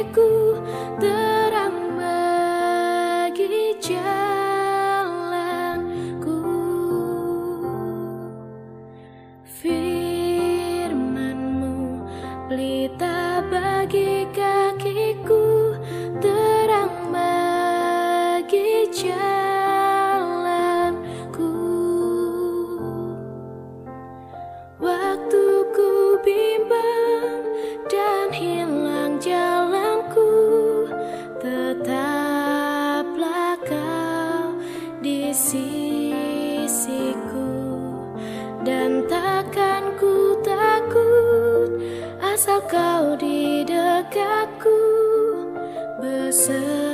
diriku kau di dekatku besertaku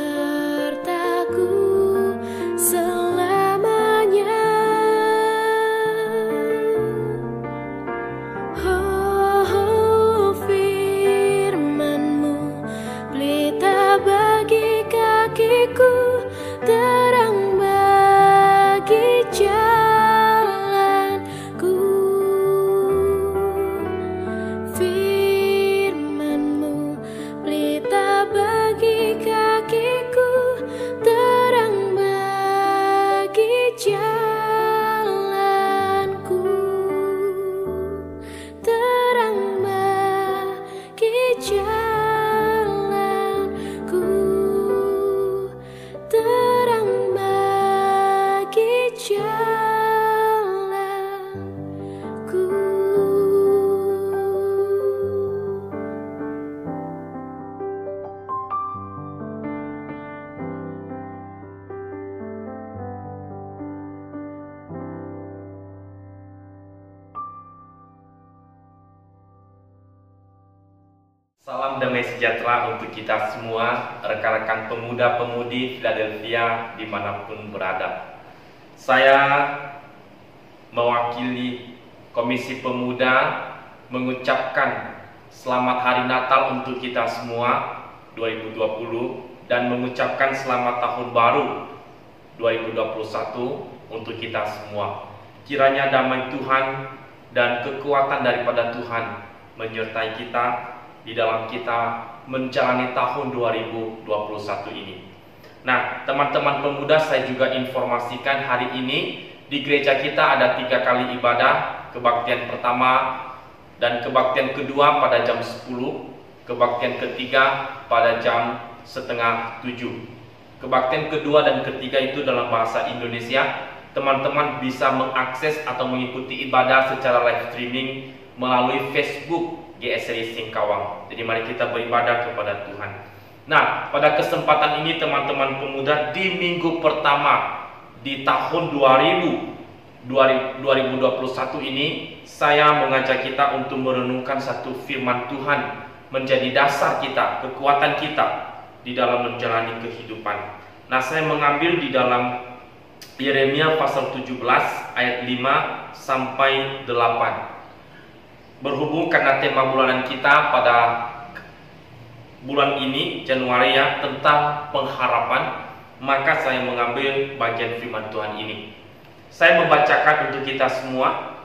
sejahtera untuk kita semua, rekan-rekan pemuda-pemudi Philadelphia di mana pun berada. Saya mewakili Komisi Pemuda mengucapkan selamat hari Natal untuk kita semua 2020 dan mengucapkan selamat tahun baru 2021 untuk kita semua. Kiranya damai Tuhan dan kekuatan daripada Tuhan menyertai kita di dalam kita menjalani tahun 2021 ini. Nah, teman-teman pemuda, saya juga informasikan hari ini di gereja kita ada tiga kali ibadah, kebaktian pertama dan kebaktian kedua pada jam 10, kebaktian ketiga pada jam setengah 7. Kebaktian kedua dan ketiga itu dalam bahasa Indonesia, teman-teman bisa mengakses atau mengikuti ibadah secara live streaming melalui Facebook GSRI Singkawang. Jadi mari kita beribadah kepada Tuhan. Nah, pada kesempatan ini teman-teman pemuda di minggu pertama di tahun 2000 2021 ini saya mengajak kita untuk merenungkan satu firman Tuhan menjadi dasar kita, kekuatan kita di dalam menjalani kehidupan. Nah, saya mengambil di dalam Yeremia pasal 17 ayat 5 sampai 8 berhubung karena tema bulanan kita pada bulan ini Januari ya tentang pengharapan maka saya mengambil bagian firman Tuhan ini. Saya membacakan untuk kita semua.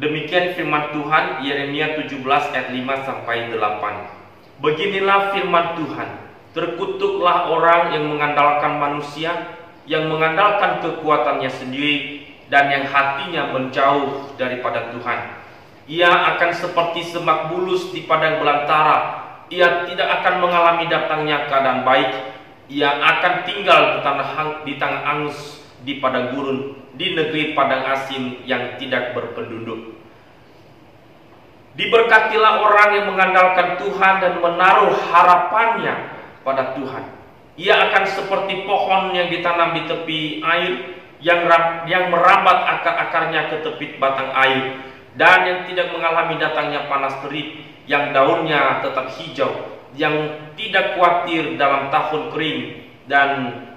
Demikian firman Tuhan Yeremia 17 ayat 5 sampai 8 beginilah firman Tuhan terkutuklah orang yang mengandalkan manusia yang mengandalkan kekuatannya sendiri dan yang hatinya menjauh daripada Tuhan ia akan seperti semak bulus di padang belantara. Ia tidak akan mengalami datangnya keadaan baik. Ia akan tinggal di tanah hang- di tanah angus di padang gurun, di negeri padang asin yang tidak berpenduduk. Diberkatilah orang yang mengandalkan Tuhan dan menaruh harapannya pada Tuhan. Ia akan seperti pohon yang ditanam di tepi air yang yang merambat akar-akarnya ke tepi batang air dan yang tidak mengalami datangnya panas terik, yang daunnya tetap hijau, yang tidak khawatir dalam tahun kering dan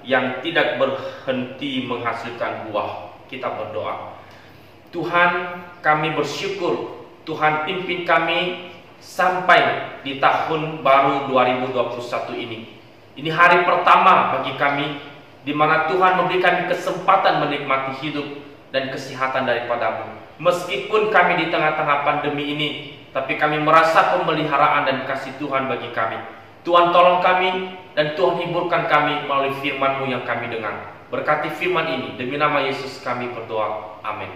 yang tidak berhenti menghasilkan buah. Kita berdoa. Tuhan, kami bersyukur Tuhan pimpin kami sampai di tahun baru 2021 ini. Ini hari pertama bagi kami di mana Tuhan memberikan kesempatan menikmati hidup dan kesehatan daripadamu. Meskipun kami di tengah-tengah pandemi ini, tapi kami merasa pemeliharaan dan kasih Tuhan bagi kami. Tuhan tolong kami dan Tuhan hiburkan kami melalui firman-Mu yang kami dengar. Berkati firman ini, demi nama Yesus kami berdoa. Amin.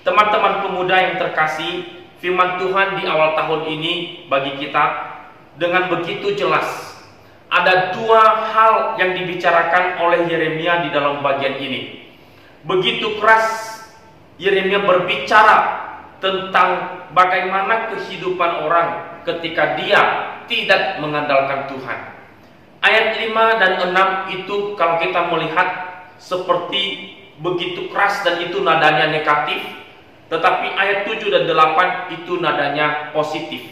Teman-teman pemuda yang terkasih, firman Tuhan di awal tahun ini bagi kita dengan begitu jelas. Ada dua hal yang dibicarakan oleh Yeremia di dalam bagian ini. Begitu keras Yeremia berbicara tentang bagaimana kehidupan orang ketika dia tidak mengandalkan Tuhan. Ayat 5 dan 6 itu kalau kita melihat seperti begitu keras dan itu nadanya negatif, tetapi ayat 7 dan 8 itu nadanya positif.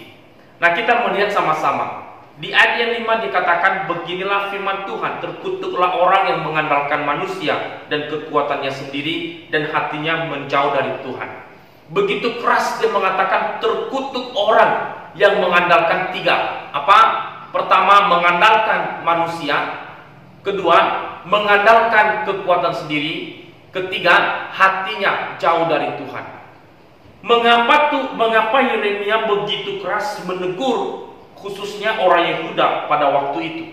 Nah, kita melihat sama-sama. Di ayat yang 5 dikatakan beginilah firman Tuhan, terkutuklah orang yang mengandalkan manusia dan kekuatannya sendiri dan hatinya menjauh dari Tuhan. Begitu keras dia mengatakan terkutuk orang yang mengandalkan tiga. Apa? Pertama mengandalkan manusia, kedua mengandalkan kekuatan sendiri, ketiga hatinya jauh dari Tuhan. Mengapa tuh mengapa Yeremia begitu keras menegur khususnya orang Yehuda pada waktu itu.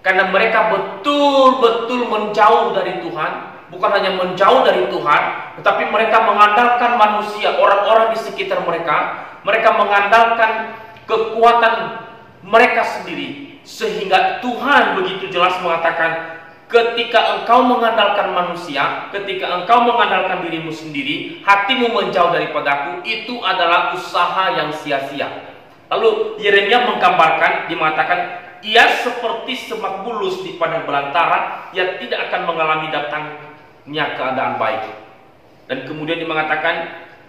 Karena mereka betul-betul menjauh dari Tuhan, bukan hanya menjauh dari Tuhan, tetapi mereka mengandalkan manusia, orang-orang di sekitar mereka, mereka mengandalkan kekuatan mereka sendiri sehingga Tuhan begitu jelas mengatakan ketika engkau mengandalkan manusia, ketika engkau mengandalkan dirimu sendiri, hatimu menjauh daripadaku, itu adalah usaha yang sia-sia. Lalu Yeremia menggambarkan, dimatakan ia seperti semak bulus di padang belantara yang tidak akan mengalami datangnya keadaan baik. Dan kemudian dia mengatakan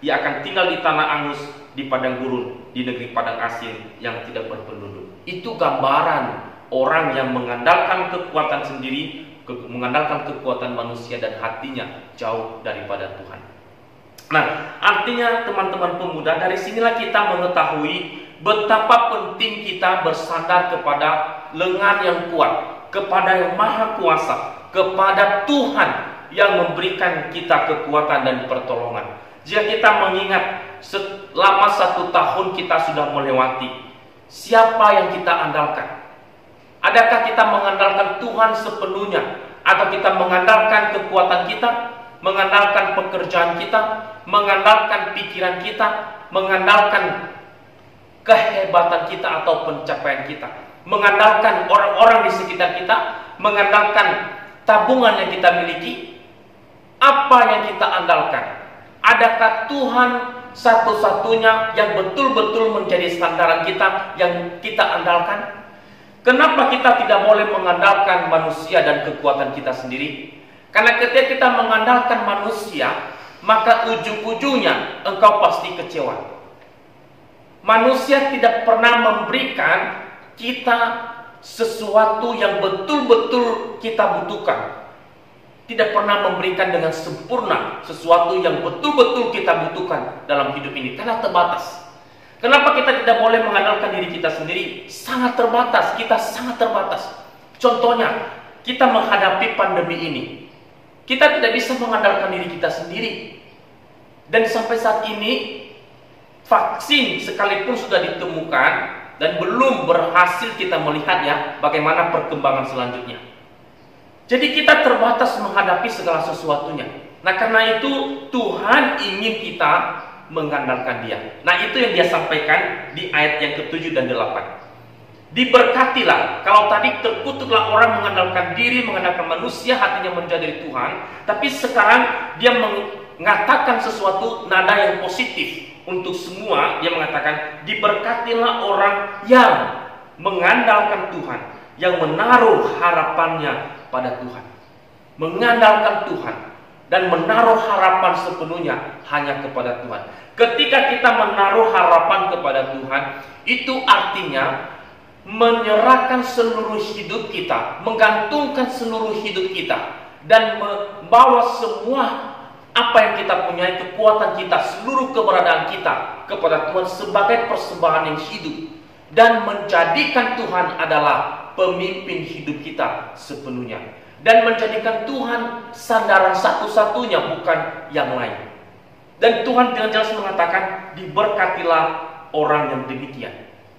ia akan tinggal di tanah angus di padang gurun di negeri padang asin yang tidak berpenduduk. Itu gambaran orang yang mengandalkan kekuatan sendiri, mengandalkan kekuatan manusia dan hatinya jauh daripada Tuhan. Nah, artinya teman-teman pemuda dari sinilah kita mengetahui betapa penting kita bersandar kepada lengan yang kuat, kepada yang maha kuasa, kepada Tuhan yang memberikan kita kekuatan dan pertolongan. Jika kita mengingat selama satu tahun kita sudah melewati, siapa yang kita andalkan? Adakah kita mengandalkan Tuhan sepenuhnya? Atau kita mengandalkan kekuatan kita? Mengandalkan pekerjaan kita? Mengandalkan pikiran kita? Mengandalkan kehebatan kita atau pencapaian kita, mengandalkan orang-orang di sekitar kita, mengandalkan tabungan yang kita miliki, apa yang kita andalkan? Adakah Tuhan satu-satunya yang betul-betul menjadi sandaran kita yang kita andalkan? Kenapa kita tidak boleh mengandalkan manusia dan kekuatan kita sendiri? Karena ketika kita mengandalkan manusia, maka ujung-ujungnya engkau pasti kecewa. Manusia tidak pernah memberikan kita sesuatu yang betul-betul kita butuhkan. Tidak pernah memberikan dengan sempurna sesuatu yang betul-betul kita butuhkan dalam hidup ini karena terbatas. Kenapa kita tidak boleh mengandalkan diri kita sendiri? Sangat terbatas, kita sangat terbatas. Contohnya, kita menghadapi pandemi ini. Kita tidak bisa mengandalkan diri kita sendiri. Dan sampai saat ini vaksin sekalipun sudah ditemukan dan belum berhasil kita melihat ya bagaimana perkembangan selanjutnya. Jadi kita terbatas menghadapi segala sesuatunya. Nah karena itu Tuhan ingin kita mengandalkan dia. Nah itu yang dia sampaikan di ayat yang ke-7 dan 8. Diberkatilah, kalau tadi terkutuklah orang mengandalkan diri, mengandalkan manusia, hatinya menjadi Tuhan. Tapi sekarang dia mengatakan sesuatu nada yang positif untuk semua dia mengatakan diberkatilah orang yang mengandalkan Tuhan, yang menaruh harapannya pada Tuhan. Mengandalkan Tuhan dan menaruh harapan sepenuhnya hanya kepada Tuhan. Ketika kita menaruh harapan kepada Tuhan, itu artinya menyerahkan seluruh hidup kita, menggantungkan seluruh hidup kita dan membawa semua apa yang kita punya, kekuatan kita, seluruh keberadaan kita kepada Tuhan sebagai persembahan yang hidup dan menjadikan Tuhan adalah pemimpin hidup kita sepenuhnya dan menjadikan Tuhan sandaran satu-satunya bukan yang lain. Dan Tuhan dengan jelas mengatakan diberkatilah orang yang demikian.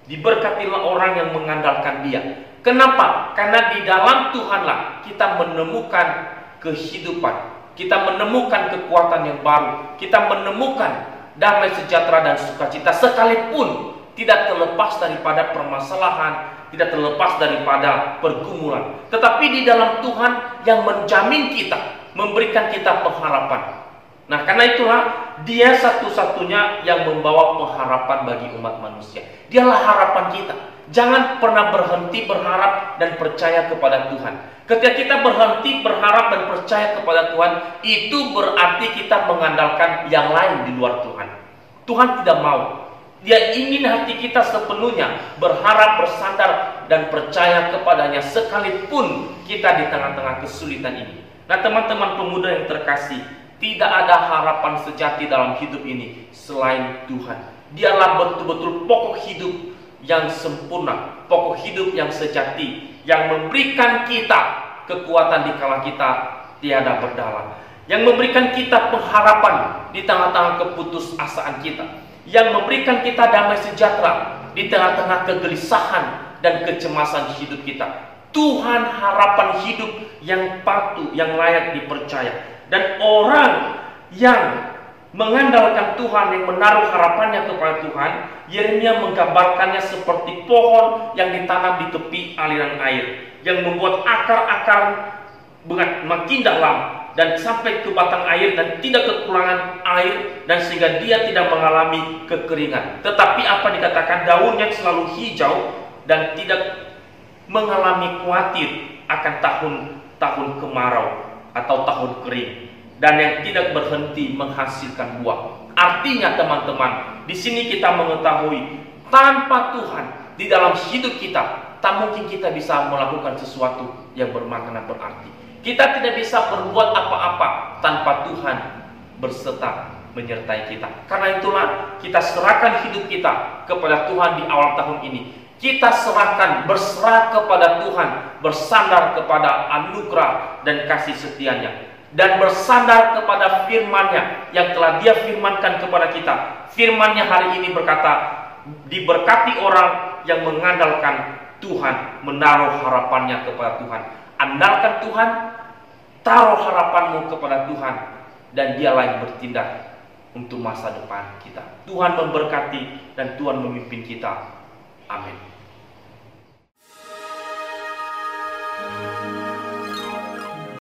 Diberkatilah orang yang mengandalkan Dia. Kenapa? Karena di dalam Tuhanlah kita menemukan kehidupan, kita menemukan kekuatan yang baru, kita menemukan damai sejahtera dan sukacita sekalipun tidak terlepas daripada permasalahan, tidak terlepas daripada pergumulan. Tetapi di dalam Tuhan yang menjamin kita, memberikan kita pengharapan. Nah, karena itulah dia satu-satunya yang membawa pengharapan bagi umat manusia. Dialah harapan kita. Jangan pernah berhenti berharap dan percaya kepada Tuhan. Ketika kita berhenti berharap dan percaya kepada Tuhan, itu berarti kita mengandalkan yang lain di luar Tuhan. Tuhan tidak mau. Dia ingin hati kita sepenuhnya berharap, bersandar, dan percaya kepadanya sekalipun kita di tengah-tengah kesulitan ini. Nah teman-teman pemuda yang terkasih, tidak ada harapan sejati dalam hidup ini selain Tuhan. Dialah betul-betul pokok hidup yang sempurna, pokok hidup yang sejati, yang memberikan kita kekuatan di kala kita tiada berdala, yang memberikan kita pengharapan di tengah-tengah keputusasaan kita, yang memberikan kita damai sejahtera di tengah-tengah kegelisahan dan kecemasan hidup kita. Tuhan harapan hidup yang patuh, yang layak dipercaya. Dan orang yang mengandalkan Tuhan, yang menaruh harapannya kepada Tuhan, Yeremia menggambarkannya seperti pohon yang ditanam di tepi aliran air, yang membuat akar-akar makin dalam dan sampai ke batang air dan tidak kekurangan air dan sehingga dia tidak mengalami kekeringan. Tetapi apa dikatakan daunnya selalu hijau dan tidak mengalami khawatir akan tahun-tahun kemarau atau tahun kering dan yang tidak berhenti menghasilkan buah. Artinya teman-teman, di sini kita mengetahui tanpa Tuhan di dalam hidup kita tak mungkin kita bisa melakukan sesuatu yang bermakna berarti. Kita tidak bisa berbuat apa-apa tanpa Tuhan berserta menyertai kita. Karena itulah kita serahkan hidup kita kepada Tuhan di awal tahun ini kita serahkan berserah kepada Tuhan, bersandar kepada anugerah dan kasih setianya dan bersandar kepada firman-Nya yang telah Dia firmankan kepada kita. Firman-Nya hari ini berkata, diberkati orang yang mengandalkan Tuhan, menaruh harapannya kepada Tuhan. Andalkan Tuhan, taruh harapanmu kepada Tuhan dan dialah yang bertindak untuk masa depan kita. Tuhan memberkati dan Tuhan memimpin kita. Amin.